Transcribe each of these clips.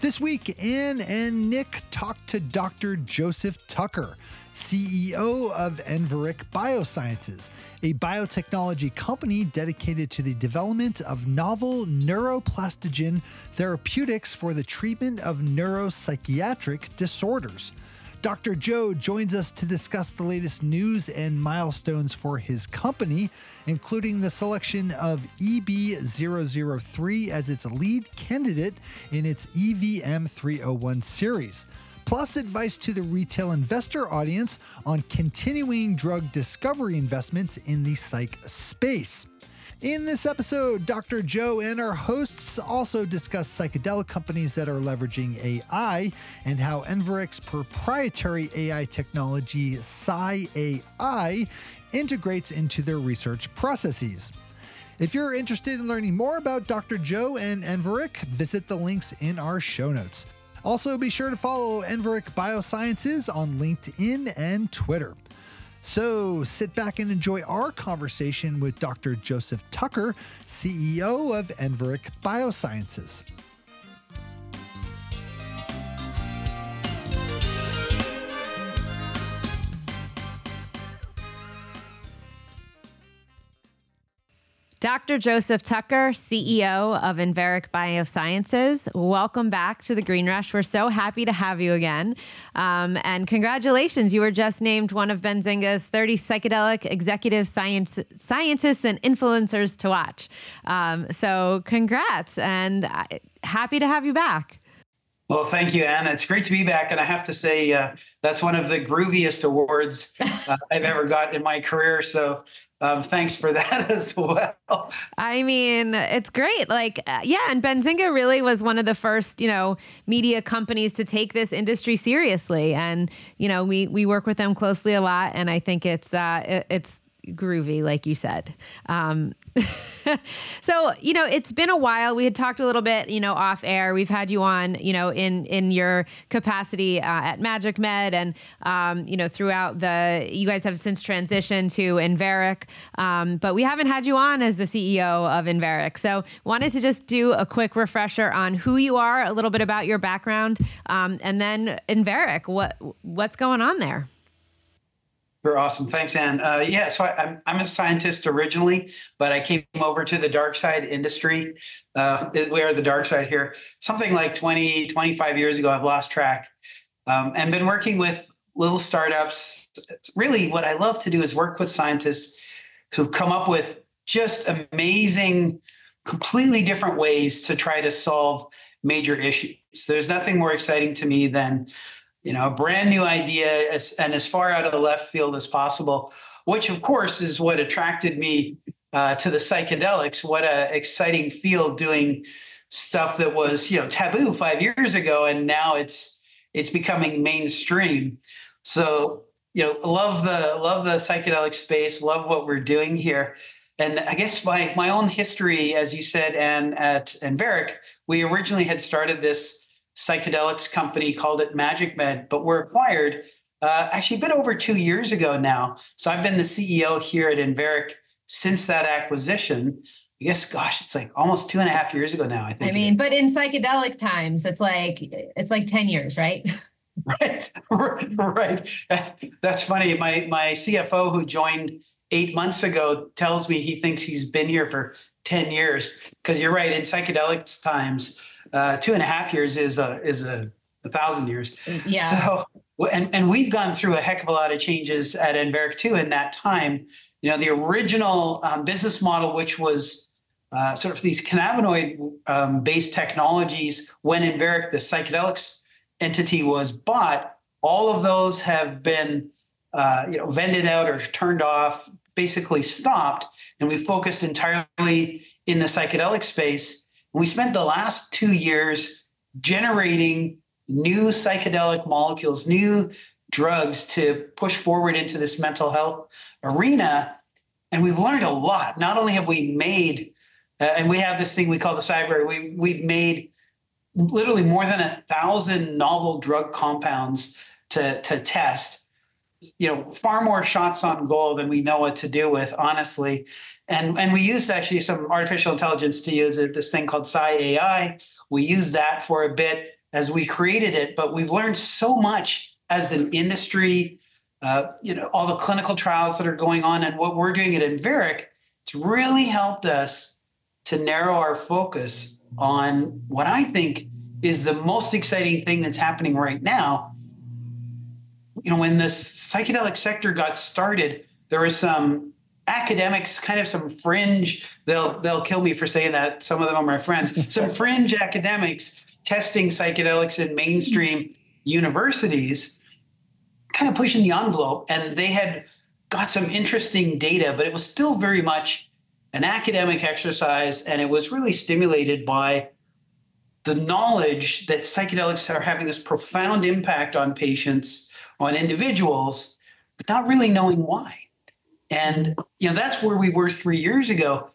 This week, Anne and Nick talked to Dr. Joseph Tucker, CEO of Enveric Biosciences, a biotechnology company dedicated to the development of novel neuroplastogen therapeutics for the treatment of neuropsychiatric disorders. Dr. Joe joins us to discuss the latest news and milestones for his company, including the selection of EB003 as its lead candidate in its EVM 301 series plus advice to the retail investor audience on continuing drug discovery investments in the psych space. In this episode, Dr. Joe and our hosts also discuss psychedelic companies that are leveraging AI and how Enveric's proprietary AI technology, PsyAI, integrates into their research processes. If you're interested in learning more about Dr. Joe and Enveric, visit the links in our show notes. Also, be sure to follow Enveric Biosciences on LinkedIn and Twitter. So sit back and enjoy our conversation with Dr. Joseph Tucker, CEO of Enveric Biosciences. Dr. Joseph Tucker, CEO of Enveric Biosciences. Welcome back to the Green Rush. We're so happy to have you again. Um, and congratulations, you were just named one of Benzinga's 30 psychedelic executive science, scientists and influencers to watch. Um, so, congrats and happy to have you back. Well, thank you, Anna. It's great to be back. And I have to say, uh, that's one of the grooviest awards uh, I've ever got in my career. So um, thanks for that as well. I mean, it's great. Like, uh, yeah, and Benzinga really was one of the first, you know, media companies to take this industry seriously, and you know, we we work with them closely a lot, and I think it's uh, it, it's groovy, like you said. Um, so you know, it's been a while. We had talked a little bit, you know, off air. We've had you on, you know, in in your capacity uh, at MagicMed, and um, you know, throughout the. You guys have since transitioned to Enveric, um, but we haven't had you on as the CEO of Enveric. So wanted to just do a quick refresher on who you are, a little bit about your background, um, and then Enveric. What what's going on there? Very awesome. Thanks, Anne. Uh, yeah, so I, am I'm, I'm a scientist originally, but I came over to the dark side industry. Uh, we are the dark side here. Something like 20, 25 years ago, I've lost track um, and been working with little startups. Really, what I love to do is work with scientists who've come up with just amazing, completely different ways to try to solve major issues. There's nothing more exciting to me than you know, a brand new idea as, and as far out of the left field as possible, which of course is what attracted me uh, to the psychedelics. What a exciting field doing stuff that was, you know, taboo five years ago. And now it's, it's becoming mainstream. So, you know, love the, love the psychedelic space, love what we're doing here. And I guess my, my own history, as you said, and at Enveric, we originally had started this psychedelics company called it MagicMed, but we're acquired uh, actually a bit over two years ago now. So I've been the CEO here at Enveric since that acquisition. I guess, gosh, it's like almost two and a half years ago now. I think. I mean, but in psychedelic times, it's like it's like ten years, right? right, right. That's funny. My my CFO who joined eight months ago tells me he thinks he's been here for ten years because you're right. In psychedelics times, uh, two and a half years is a is a, a thousand years. Yeah. So and and we've gone through a heck of a lot of changes at Enveric too in that time. You know, the original um, business model, which was uh, sort of these cannabinoid um, based technologies, when Enveric, the psychedelics entity, was bought, all of those have been uh, you know vended out or turned off, basically stopped, and we focused entirely in the psychedelic space we spent the last two years generating new psychedelic molecules, new drugs to push forward into this mental health arena. And we've learned a lot. Not only have we made, uh, and we have this thing we call the Psybrary, we, we've made literally more than a thousand novel drug compounds to, to test. You know, far more shots on goal than we know what to do with, honestly. And, and we used actually some artificial intelligence to use it, this thing called PsyAI. We used that for a bit as we created it, but we've learned so much as an industry. Uh, you know, all the clinical trials that are going on and what we're doing at Enveric, it's really helped us to narrow our focus on what I think is the most exciting thing that's happening right now. You know, when the psychedelic sector got started, there was some academics, kind of some fringe. They'll they'll kill me for saying that. Some of them are my friends. some fringe academics testing psychedelics in mainstream universities, kind of pushing the envelope, and they had got some interesting data, but it was still very much an academic exercise, and it was really stimulated by the knowledge that psychedelics are having this profound impact on patients, on individuals, but not really knowing why. And you know that's where we were three years ago.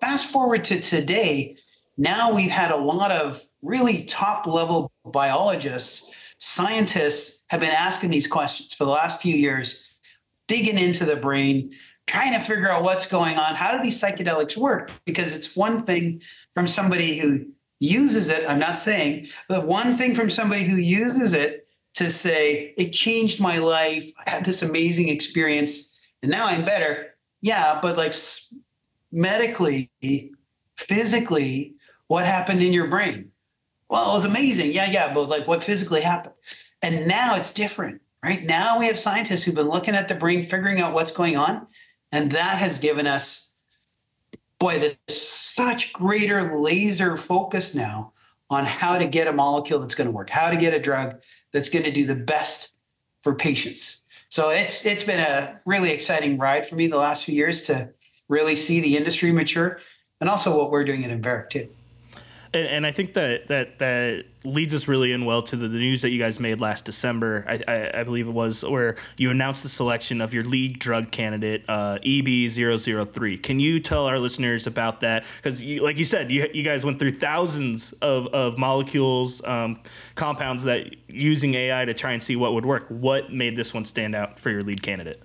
Fast forward to today, now we've had a lot of really top level biologists, scientists have been asking these questions for the last few years, digging into the brain, trying to figure out what's going on. How do these psychedelics work? Because it's one thing from somebody who uses it, I'm not saying, the one thing from somebody who uses it to say, it changed my life. I had this amazing experience and now I'm better. Yeah, but like medically, physically, what happened in your brain? Well, it was amazing. Yeah, yeah, but like what physically happened? And now it's different, right? Now we have scientists who've been looking at the brain, figuring out what's going on. And that has given us, boy, this such greater laser focus now on how to get a molecule that's going to work, how to get a drug that's going to do the best for patients. So it's it's been a really exciting ride for me the last few years to really see the industry mature and also what we're doing at Enveric too. And, and, I think that, that that leads us really in well to the, the news that you guys made last December. I, I, I, believe it was where you announced the selection of your lead drug candidate, uh, EB003. Can you tell our listeners about that? Because, like you said, you, you guys went through thousands of, of molecules, um, compounds that using AI to try and see what would work. What made this one stand out for your lead candidate?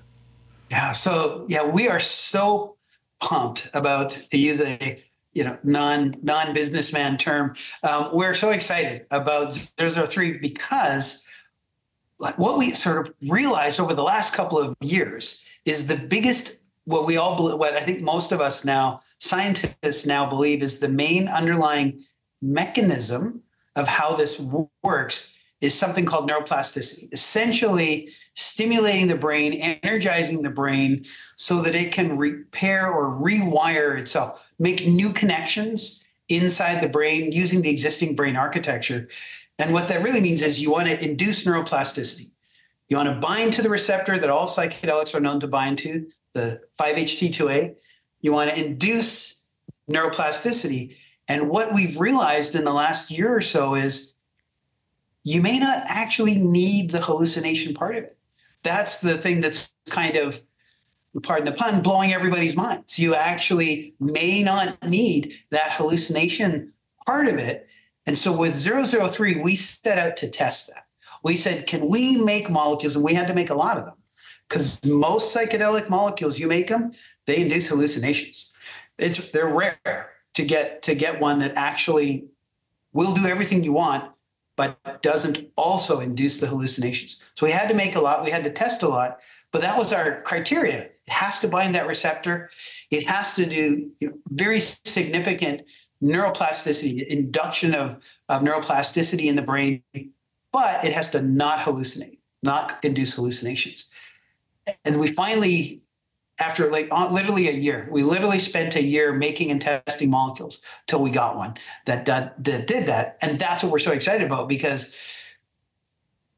Yeah. So yeah, we are so pumped about to use a you know non non businessman term. Um, we're so excited about 003 because like what we sort of realized over the last couple of years is the biggest what we all believe, what I think most of us now scientists now believe is the main underlying mechanism of how this works is something called neuroplasticity. Essentially, stimulating the brain, energizing the brain so that it can repair or rewire itself, make new connections inside the brain using the existing brain architecture. And what that really means is you want to induce neuroplasticity. You want to bind to the receptor that all psychedelics are known to bind to, the 5-HT2A. You want to induce neuroplasticity. And what we've realized in the last year or so is you may not actually need the hallucination part of it that's the thing that's kind of pardon the pun blowing everybody's minds. You actually may not need that hallucination part of it. And so with 003 we set out to test that. We said can we make molecules? And we had to make a lot of them. Because most psychedelic molecules you make them they induce hallucinations. It's they're rare to get to get one that actually will do everything you want but doesn't also induce the hallucinations. So we had to make a lot, we had to test a lot, but that was our criteria. It has to bind that receptor. It has to do you know, very significant neuroplasticity, induction of, of neuroplasticity in the brain, but it has to not hallucinate, not induce hallucinations. And we finally after like uh, literally a year. We literally spent a year making and testing molecules till we got one that, that, that did that. And that's what we're so excited about because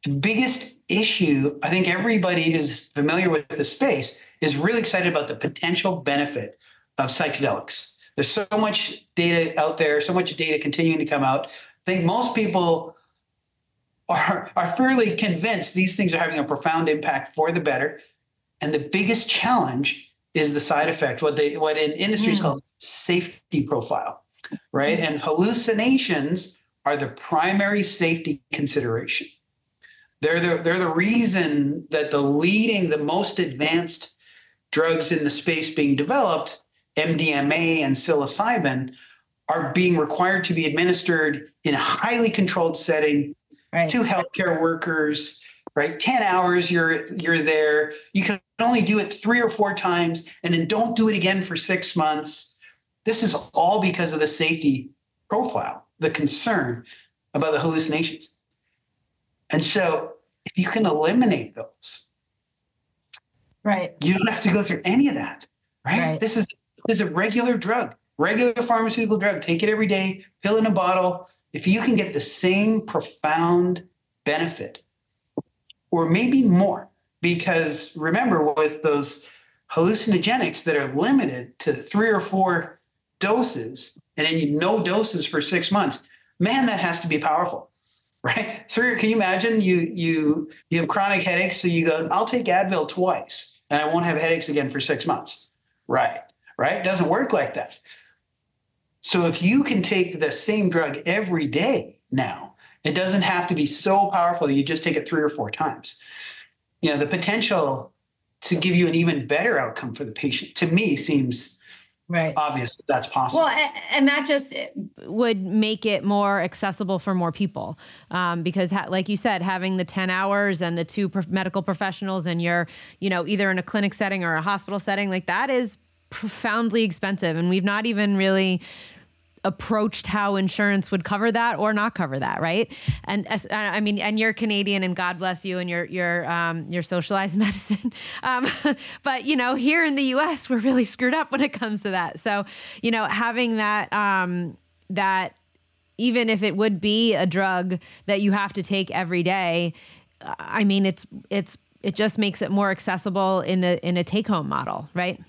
the biggest issue, I think everybody who's familiar with the space is really excited about the potential benefit of psychedelics. There's so much data out there, so much data continuing to come out. I think most people are, are fairly convinced these things are having a profound impact for the better. And the biggest challenge is the side effect, what they what in industry is mm. called safety profile, right? Mm. And hallucinations are the primary safety consideration. They're the, they're the reason that the leading, the most advanced drugs in the space being developed, MDMA and psilocybin, are being required to be administered in a highly controlled setting right. to healthcare workers, right? 10 hours you're you're there. You can only do it three or four times and then don't do it again for six months. This is all because of the safety profile, the concern about the hallucinations. And so if you can eliminate those, right. You don't have to go through any of that. Right. right. This is this is a regular drug, regular pharmaceutical drug. Take it every day, fill in a bottle. If you can get the same profound benefit, or maybe more, because remember, with those hallucinogenics that are limited to three or four doses, and then you no doses for six months, man, that has to be powerful right? So can you imagine you you you have chronic headaches, so you go, I'll take Advil twice and I won't have headaches again for six months. Right. Right. Doesn't work like that. So if you can take the same drug every day now, it doesn't have to be so powerful that you just take it three or four times. You know, the potential to give you an even better outcome for the patient to me seems right. obvious that that's possible. Well and that just would make it more accessible for more people. Um, because ha- like you said having the 10 hours and the two pro- medical professionals and you're you know either in a clinic setting or a hospital setting like that is profoundly expensive. And we've not even really approached how insurance would cover that or not cover that, right? And I mean, and you're Canadian, and God bless you, and you're you're um, you're socialized medicine. Um, but you know, here in the U.S., we're really screwed up when it comes to that. So you know, having that um, that even if it would be a drug that you have to take every day, I mean, it's it's it just makes it more accessible in a in a take home model? Right.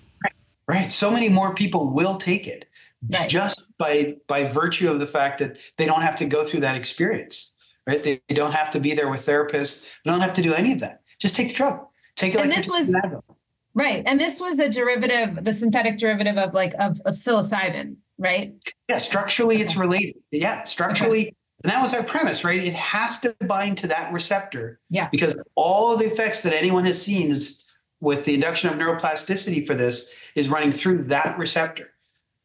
Right. So many more people will take it right. just by by virtue of the fact that they don't have to go through that experience right they, they don't have to be there with therapists they don't have to do any of that just take the drug take it and like this was right and this was a derivative the synthetic derivative of like of, of psilocybin right yeah structurally okay. it's related yeah structurally okay. And that was our premise, right? It has to bind to that receptor. Yeah. Because all of the effects that anyone has seen is with the induction of neuroplasticity for this is running through that receptor.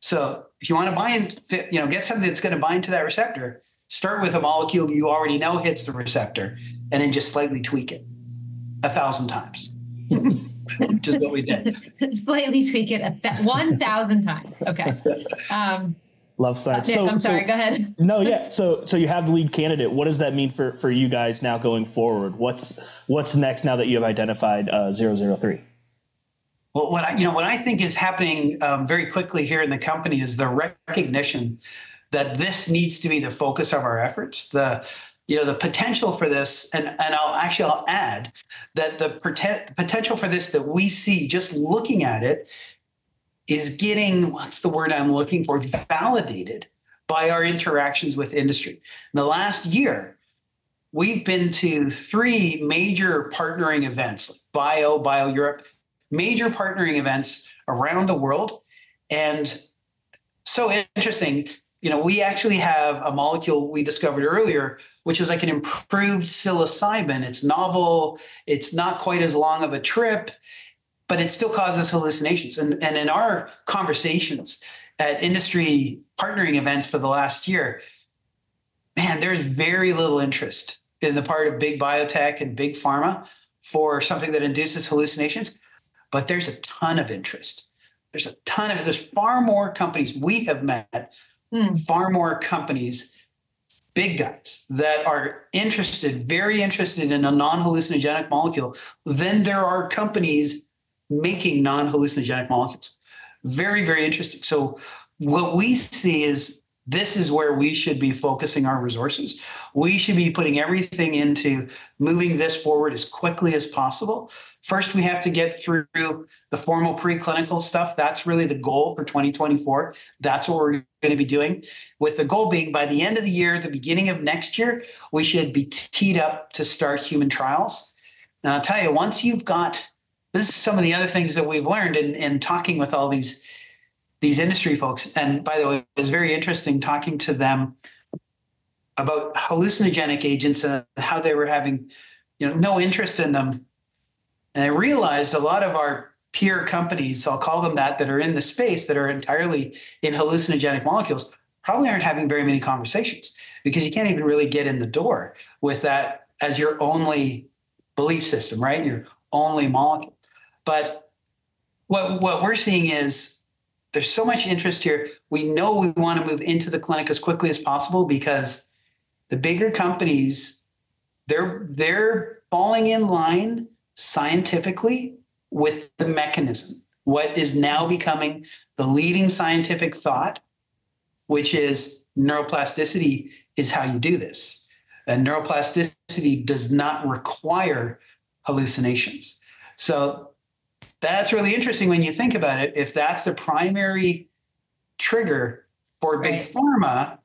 So if you want to bind, you know, get something that's going to bind to that receptor, start with a molecule you already know hits the receptor, and then just slightly tweak it a thousand times, which is what we did. slightly tweak it a th- one thousand times. Okay. Um, Love science. Uh, so, I'm sorry. So, go ahead. no, yeah. So, so you have the lead candidate. What does that mean for for you guys now going forward? What's what's next now that you have identified uh, 003? Well, what I, you know, what I think is happening um, very quickly here in the company is the recognition that this needs to be the focus of our efforts. The you know the potential for this, and and I'll actually I'll add that the potential for this that we see just looking at it is getting what's the word I'm looking for validated by our interactions with industry. In the last year, we've been to three major partnering events, Bio, Bio Europe, major partnering events around the world. And so interesting, you know, we actually have a molecule we discovered earlier, which is like an improved psilocybin. It's novel, it's not quite as long of a trip, but it still causes hallucinations. And, and in our conversations at industry partnering events for the last year, man, there's very little interest in the part of big biotech and big pharma for something that induces hallucinations but there's a ton of interest. There's a ton of there's far more companies we have met, mm. far more companies, big guys that are interested, very interested in a non-hallucinogenic molecule than there are companies making non-hallucinogenic molecules. Very, very interesting. So what we see is this is where we should be focusing our resources. We should be putting everything into moving this forward as quickly as possible. First, we have to get through the formal preclinical stuff. That's really the goal for 2024. That's what we're going to be doing, with the goal being by the end of the year, the beginning of next year, we should be teed up to start human trials. And I'll tell you, once you've got this is some of the other things that we've learned in, in talking with all these these industry folks. And by the way, it was very interesting talking to them about hallucinogenic agents and how they were having, you know, no interest in them. And I realized a lot of our peer companies, I'll call them that, that are in the space that are entirely in hallucinogenic molecules, probably aren't having very many conversations because you can't even really get in the door with that as your only belief system, right? Your only molecule. But what what we're seeing is there's so much interest here. We know we want to move into the clinic as quickly as possible because the bigger companies they're they're falling in line scientifically with the mechanism. What is now becoming the leading scientific thought, which is neuroplasticity is how you do this. And neuroplasticity does not require hallucinations. So that's really interesting when you think about it. If that's the primary trigger for big right. pharma,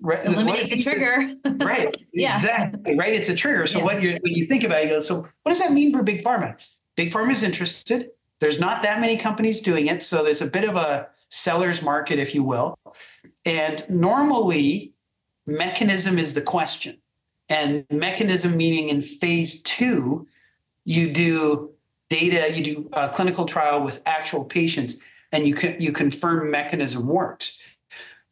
right, eliminate the trigger. right. yeah. Exactly. Right. It's a trigger. So yeah. what you when you think about it, you go, so what does that mean for big pharma? Big pharma is interested. There's not that many companies doing it. So there's a bit of a seller's market, if you will. And normally, mechanism is the question. And mechanism meaning in phase two, you do data, you do a clinical trial with actual patients, and you can you confirm mechanism works.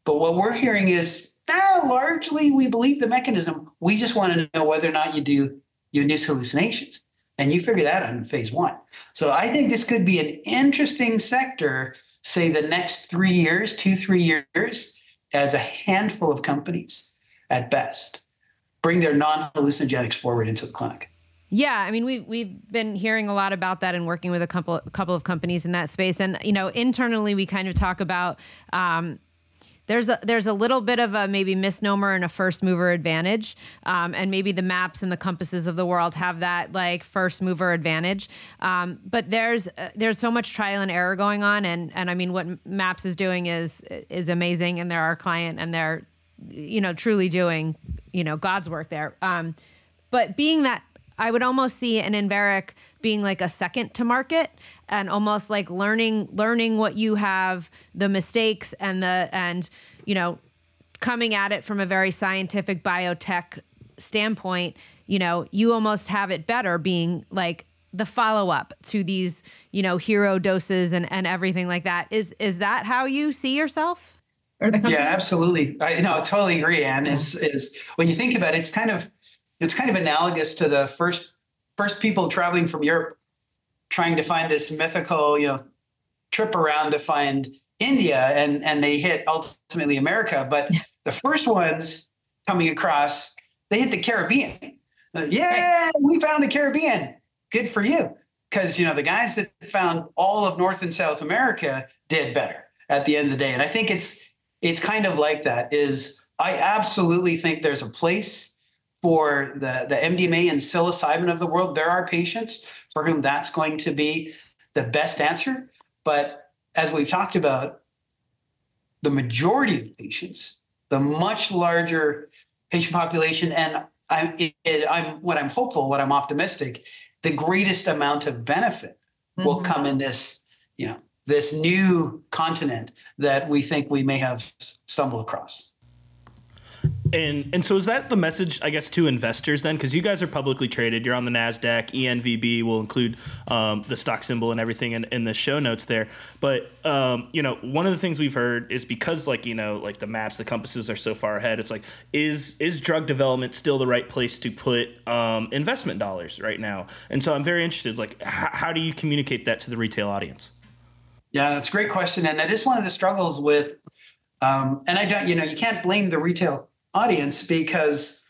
But what we're hearing is ah, largely we believe the mechanism. We just want to know whether or not you do induce hallucinations. And you figure that out in phase one. So I think this could be an interesting sector, say the next three years, two, three years, as a handful of companies at best bring their non-hallucinogenics forward into the clinic. Yeah, I mean we we've been hearing a lot about that and working with a couple a couple of companies in that space, and you know internally we kind of talk about. Um, there's a there's a little bit of a maybe misnomer and a first mover advantage, um, and maybe the MAPS and the compasses of the world have that like first mover advantage. Um, but there's uh, there's so much trial and error going on, and and I mean what MAPS is doing is is amazing, and they're our client, and they're you know truly doing you know God's work there. Um, but being that I would almost see an Enveric being like a second to market and almost like learning learning what you have, the mistakes and the and you know coming at it from a very scientific biotech standpoint, you know, you almost have it better being like the follow up to these, you know, hero doses and and everything like that. Is is that how you see yourself? yeah, absolutely. I you know, I totally agree, Anne. Is is when you think about it, it's kind of it's kind of analogous to the first first people traveling from Europe trying to find this mythical, you know, trip around to find India and and they hit ultimately America. But the first ones coming across, they hit the Caribbean. Uh, yeah, we found the Caribbean. Good for you. Because you know, the guys that found all of North and South America did better at the end of the day. And I think it's it's kind of like that is I absolutely think there's a place for the, the MDMA and psilocybin of the world, there are patients for whom that's going to be the best answer. But as we've talked about, the majority of patients, the much larger patient population, and I'm, it, I'm what I'm hopeful, what I'm optimistic, the greatest amount of benefit mm-hmm. will come in this, you know, this new continent that we think we may have stumbled across. And and so is that the message, I guess, to investors then? Because you guys are publicly traded, you're on the Nasdaq. ENVB will include um, the stock symbol and everything in, in the show notes there. But um, you know, one of the things we've heard is because like you know, like the MAPS, the compasses are so far ahead. It's like, is is drug development still the right place to put um, investment dollars right now? And so I'm very interested. Like, h- how do you communicate that to the retail audience? Yeah, that's a great question, and that is one of the struggles with. Um, and I don't, you know, you can't blame the retail audience because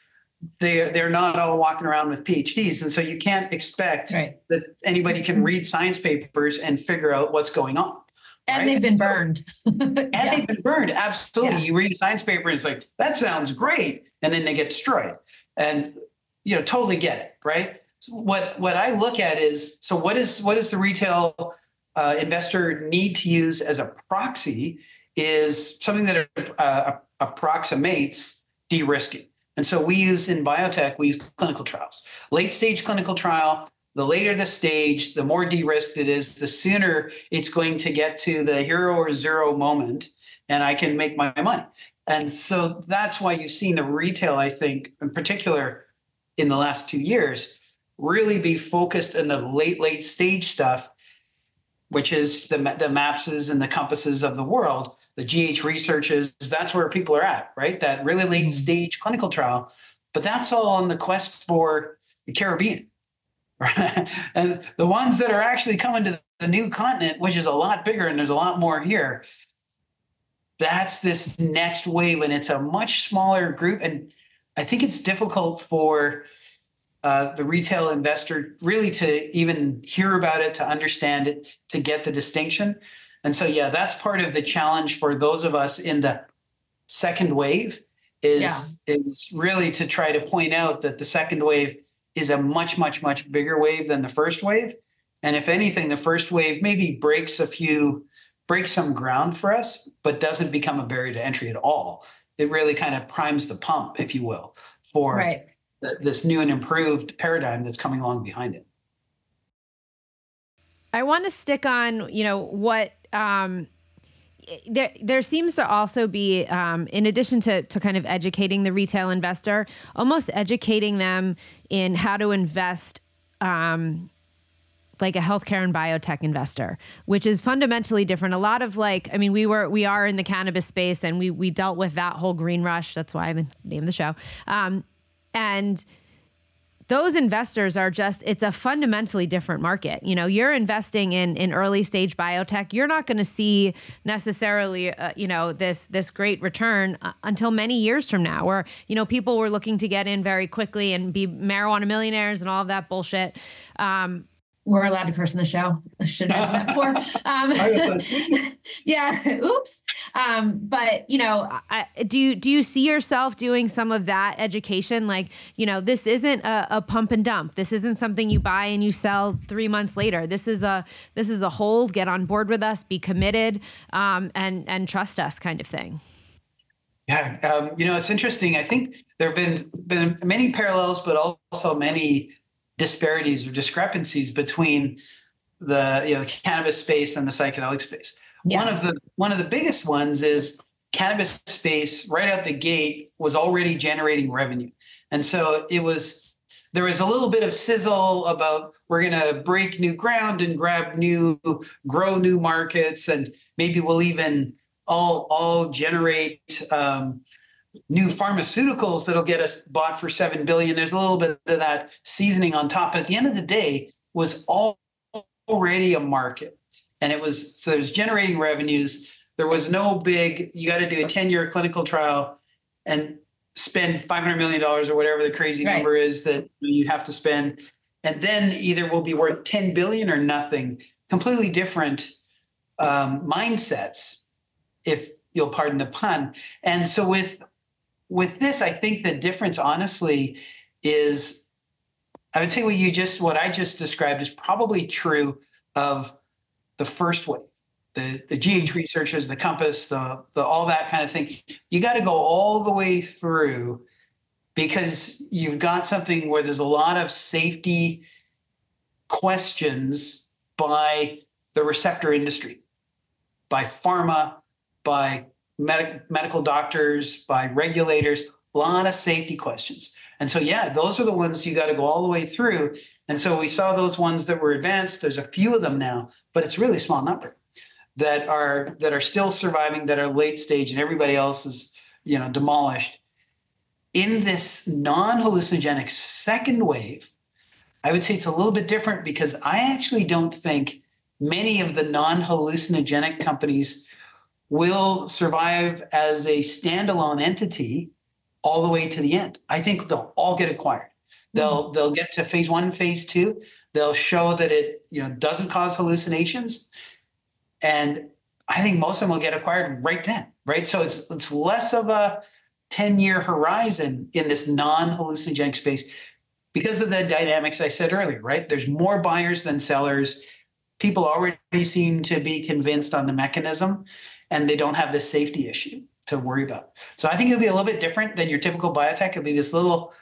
they're they're not all walking around with PhDs, and so you can't expect right. that anybody can read science papers and figure out what's going on. And right? they've been burned. and yeah. they've been burned. Absolutely. Yeah. You read a science paper and it's like, that sounds great. And then they get destroyed. And you know, totally get it, right? So what what I look at is so what is what does the retail uh, investor need to use as a proxy is something that uh, approximates de-risking. And so we use in biotech, we use clinical trials. Late stage clinical trial, the later the stage, the more de-risked it is, the sooner it's going to get to the hero or zero moment and I can make my money. And so that's why you've seen the retail, I think, in particular in the last two years, really be focused in the late, late stage stuff, which is the, the MAPSs and the compasses of the world, the GH researches, that's where people are at, right? That really late mm-hmm. stage clinical trial. But that's all on the quest for the Caribbean. Right? And the ones that are actually coming to the new continent, which is a lot bigger and there's a lot more here, that's this next wave. And it's a much smaller group. And I think it's difficult for uh, the retail investor really to even hear about it, to understand it, to get the distinction. And so, yeah, that's part of the challenge for those of us in the second wave is yeah. is really to try to point out that the second wave is a much, much, much bigger wave than the first wave. And if anything, the first wave maybe breaks a few, breaks some ground for us, but doesn't become a barrier to entry at all. It really kind of primes the pump, if you will, for right. this new and improved paradigm that's coming along behind it. I want to stick on, you know, what um, there there seems to also be um, in addition to to kind of educating the retail investor almost educating them in how to invest um, like a healthcare and biotech investor which is fundamentally different. A lot of like i mean we were we are in the cannabis space and we we dealt with that whole green rush. That's why i named the show. Um, and those investors are just it's a fundamentally different market. You know you're investing in in early stage biotech. You're not going to see necessarily uh, you know this this great return uh, until many years from now where you know people were looking to get in very quickly and be marijuana millionaires and all of that bullshit. Um, we're allowed to curse in the show. I should have mentioned that before. Um, yeah. Oops. Um, but you know, I, do you do you see yourself doing some of that education? Like, you know, this isn't a, a, pump and dump. This isn't something you buy and you sell three months later. This is a this is a hold. Get on board with us. Be committed. Um, and and trust us, kind of thing. Yeah. Um, you know, it's interesting. I think there have been been many parallels, but also many disparities or discrepancies between the you know the cannabis space and the psychedelic space. Yeah. One of the one of the biggest ones is cannabis space right out the gate was already generating revenue. And so it was there was a little bit of sizzle about we're going to break new ground and grab new grow new markets and maybe we'll even all all generate um, new pharmaceuticals that'll get us bought for seven billion. There's a little bit of that seasoning on top, but at the end of the day, was all already a market, and it was so there's generating revenues. There was no big. You got to do a ten year clinical trial and spend five hundred million dollars or whatever the crazy right. number is that you have to spend, and then either will be worth ten billion or nothing. Completely different um, mindsets, if you'll pardon the pun. And so with with this, I think the difference, honestly, is I would say what you just what I just described is probably true of the first wave, the the GH researchers, the Compass, the the all that kind of thing. You got to go all the way through because you've got something where there's a lot of safety questions by the receptor industry, by pharma, by medic, medical doctors, by regulators, a lot of safety questions. And so, yeah, those are the ones you got to go all the way through. And so we saw those ones that were advanced. There's a few of them now, but it's really small number that are that are still surviving, that are late stage, and everybody else is you know demolished. In this non-hallucinogenic second wave, I would say it's a little bit different because I actually don't think many of the non-hallucinogenic companies will survive as a standalone entity all the way to the end. I think they'll all get acquired. They'll mm-hmm. they'll get to phase one, phase two. They'll show that it you know doesn't cause hallucinations, and I think most of them will get acquired right then, right? So it's it's less of a 10 year horizon in this non hallucinogenic space because of the dynamics I said earlier, right? There's more buyers than sellers. People already seem to be convinced on the mechanism and they don't have this safety issue to worry about. So I think it'll be a little bit different than your typical biotech. It'll be this little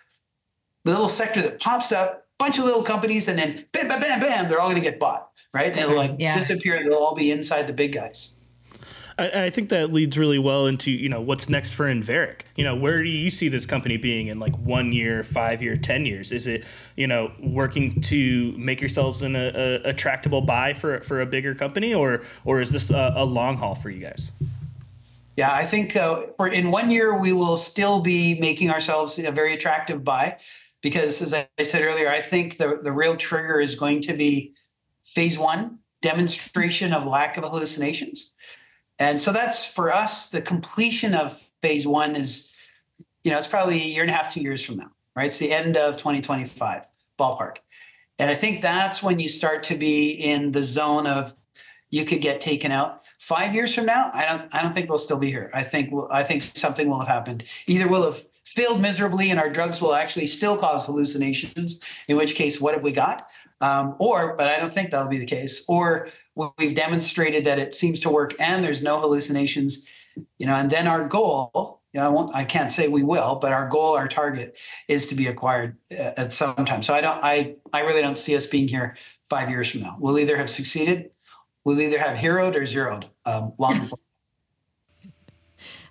little sector that pops up, bunch of little companies, and then bam, bam, bam, bam, they're all going to get bought, right? And it'll like yeah. disappear. They'll all be inside the big guys. I, I, think that leads really well into you know what's next for Enveric. You know, where do you see this company being in like one year, five year, ten years? Is it you know working to make yourselves an a, a attractable buy for for a bigger company, or or is this a, a long haul for you guys? Yeah, I think uh, for in one year we will still be making ourselves a very attractive buy because, as I said earlier, I think the the real trigger is going to be phase one demonstration of lack of hallucinations and so that's for us, the completion of phase one is, you know, it's probably a year and a half, two years from now, right? It's the end of 2025 ballpark. And I think that's when you start to be in the zone of you could get taken out. Five years from now, I don't I don't think we'll still be here. I think we'll, I think something will have happened. Either we'll have failed miserably and our drugs will actually still cause hallucinations, in which case, what have we got? Um, or, but I don't think that'll be the case. Or we've demonstrated that it seems to work and there's no hallucinations you know and then our goal you know, I, won't, I can't say we will, but our goal, our target is to be acquired uh, at some time. So I don't, I, I really don't see us being here five years from now. We'll either have succeeded, we'll either have heroed or zeroed um, long before.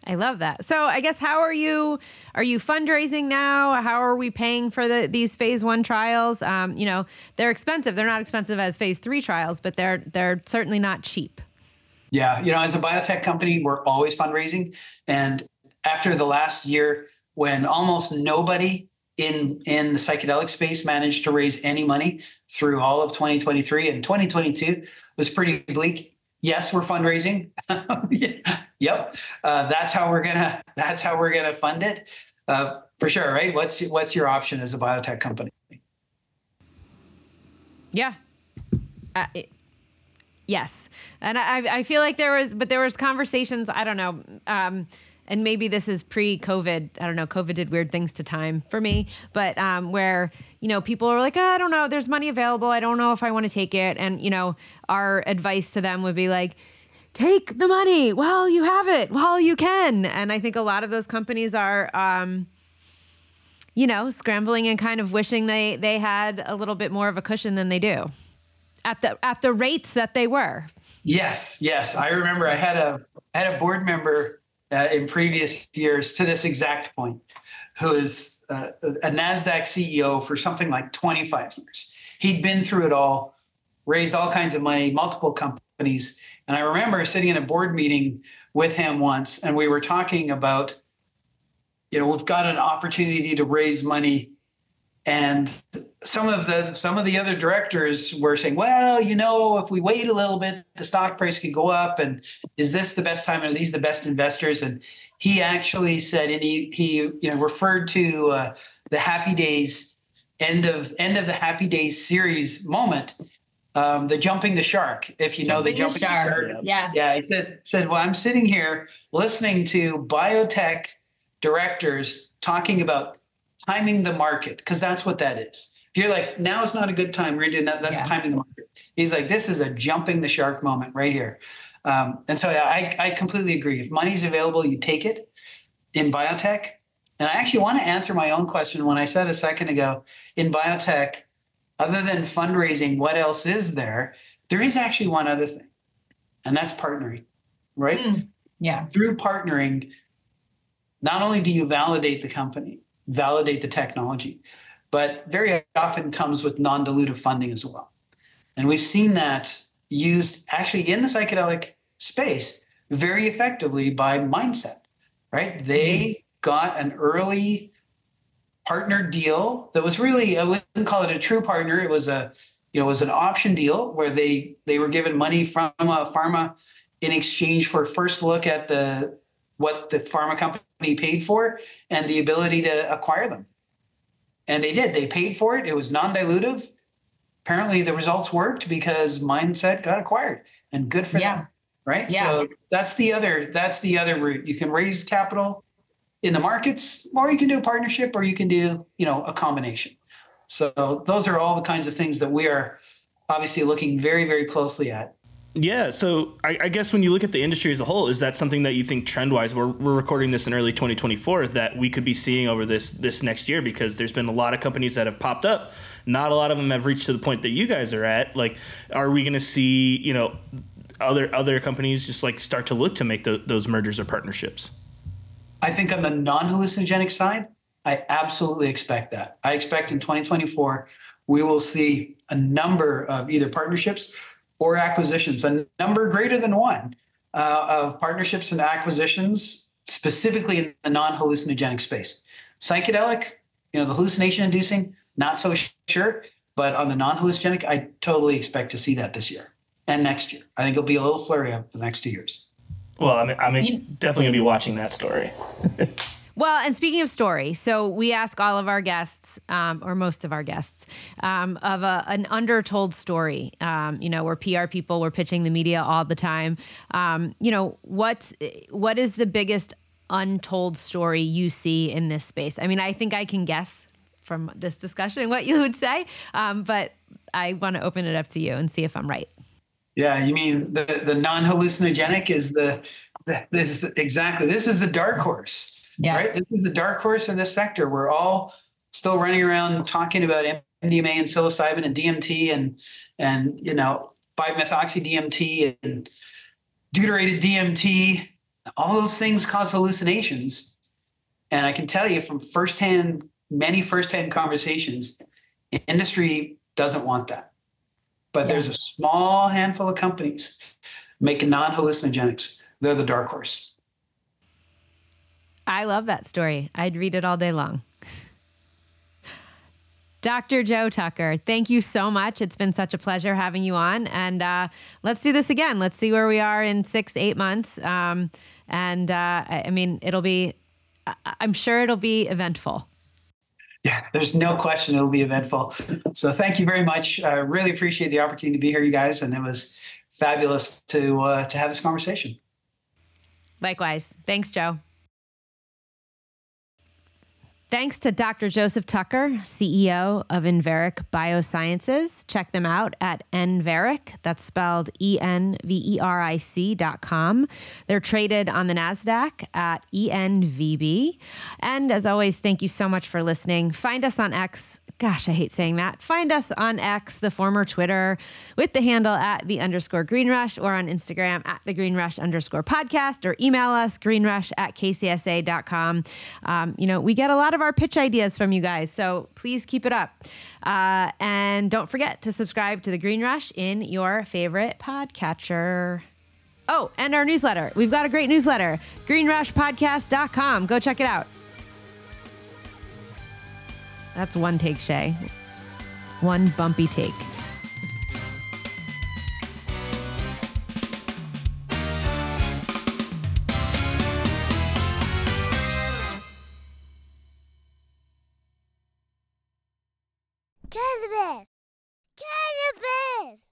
I love that. So I guess how are you? Are you fundraising now? How are we paying for the these phase one trials? Um, you know, they're expensive. They're not expensive as phase three trials, but they're they're certainly not cheap. Yeah, you know, as a biotech company, we're always fundraising, and after the last year, when almost nobody in in the psychedelic space managed to raise any money through all of 2023 and 2022 was pretty bleak yes, we're fundraising. yep, uh, that's how we're gonna. That's how we're gonna fund it uh, for sure. Right? What's what's your option as a biotech company? Yeah. Uh, it, yes, and I I feel like there was, but there was conversations. I don't know. Um, and maybe this is pre-COVID. I don't know. COVID did weird things to time for me, but um, where you know people are like, oh, I don't know. There's money available. I don't know if I want to take it. And you know, our advice to them would be like, take the money while you have it, while you can. And I think a lot of those companies are. Um, you know, scrambling and kind of wishing they they had a little bit more of a cushion than they do at the at the rates that they were. Yes, yes. I remember I had a I had a board member uh, in previous years to this exact point, who is uh, a NASDAQ CEO for something like 25 years. He'd been through it all, raised all kinds of money, multiple companies. And I remember sitting in a board meeting with him once, and we were talking about, you know, we've got an opportunity to raise money and some of the some of the other directors were saying well you know if we wait a little bit the stock price could go up. And is this the best time? Are these the best investors? And he actually said and he he you know referred to uh, the happy days end of end of the happy days series moment um, the jumping the shark if you jumping know the jumping the shark, the shark. yes. Yeah he said said well i'm sitting here listening to biotech directors talking about timing the market because that's what that is. If you're like, now is not a good time, we're doing that. That's yeah. timing the market. He's like, this is a jumping the shark moment right here. Um, and so I, I completely agree. If money's available, you take it in biotech. And I actually want to answer my own question when I said a second ago in biotech, other than fundraising, what else is there? There is actually one other thing, and that's partnering, right? Mm, yeah. Through partnering, not only do you validate the company, validate the technology, but very often comes with non dilutive funding as well. And we've seen that used actually in the psychedelic space very effectively by Mindset, right? They mm-hmm. got an early partner deal that was really I wouldn't call it a true partner. It was a you know it was an option deal where they they were given money from a pharma in exchange for a first look at the what the pharma company paid for and the ability to acquire them. And they did. They paid for it. It was non-dilutive. Apparently, the results worked because Mindset got acquired, and good for yeah. them. right? Yeah. So that's the other that's the other route. You can raise capital in the markets, or you can do a partnership, or you can do you know a combination. So those are all the kinds of things that we are obviously looking very very closely at. Yeah, so I, I, guess when you look at the industry as a whole, is that something that you think trend wise? We're, we're recording this in early 2024 that we could be seeing over this this next year because there's been a lot of companies that have popped up. Not a lot of them have reached to the point that you guys are at. Like, are we going to see you know other other companies just like start to look to make the, those mergers or partnerships? I think on the non hallucinogenic side, I absolutely expect that. I expect in 2024 we will see a number of either partnerships or acquisitions, a number greater than one uh, of partnerships and acquisitions, specifically in the non hallucinogenic space. Psychedelic, you know, the hallucination inducing, not so sure, but on the non hallucinogenic, I totally expect to see that this year and next year. I think it'll be a little flurry of the next two years. Well, I'm, I'm definitely going to be watching that story. Well, and speaking of story, so we ask all of our guests, um, or most of our guests, um, of a, an undertold story. Um, you know, we're PR people, we're pitching the media all the time. Um, you know, what's what is the biggest untold story you see in this space? I mean, I think I can guess from this discussion what you would say, um, but I want to open it up to you and see if I'm right. Yeah, you mean the the non hallucinogenic is the, the this is the, exactly this is the dark horse yeah. Right. This is the dark horse in this sector. We're all still running around talking about MDMA and psilocybin and DMT and and you know 5-methoxy DMT and deuterated DMT. All those things cause hallucinations. And I can tell you from firsthand, many firsthand conversations, industry doesn't want that. But yeah. there's a small handful of companies making non-hallucinogenics. They're the dark horse. I love that story. I'd read it all day long. Dr. Joe Tucker, thank you so much. It's been such a pleasure having you on. And uh, let's do this again. Let's see where we are in six, eight months. Um, and uh, I mean, it'll be, I'm sure it'll be eventful. Yeah, there's no question it'll be eventful. So thank you very much. I really appreciate the opportunity to be here, you guys. And it was fabulous to, uh, to have this conversation. Likewise. Thanks, Joe. Thanks to Dr. Joseph Tucker, CEO of Enveric Biosciences. Check them out at Enveric. That's spelled E N V E R I C dot com. They're traded on the NASDAQ at ENVB. And as always, thank you so much for listening. Find us on X gosh, I hate saying that. Find us on X, the former Twitter, with the handle at the underscore Green Rush or on Instagram at the Green Rush underscore podcast or email us greenrush at kcsa.com. Um, you know, we get a lot of our pitch ideas from you guys, so please keep it up. Uh, and don't forget to subscribe to the Green Rush in your favorite podcatcher. Oh, and our newsletter. We've got a great newsletter, greenrushpodcast.com. Go check it out. That's one take, Shay. One bumpy take.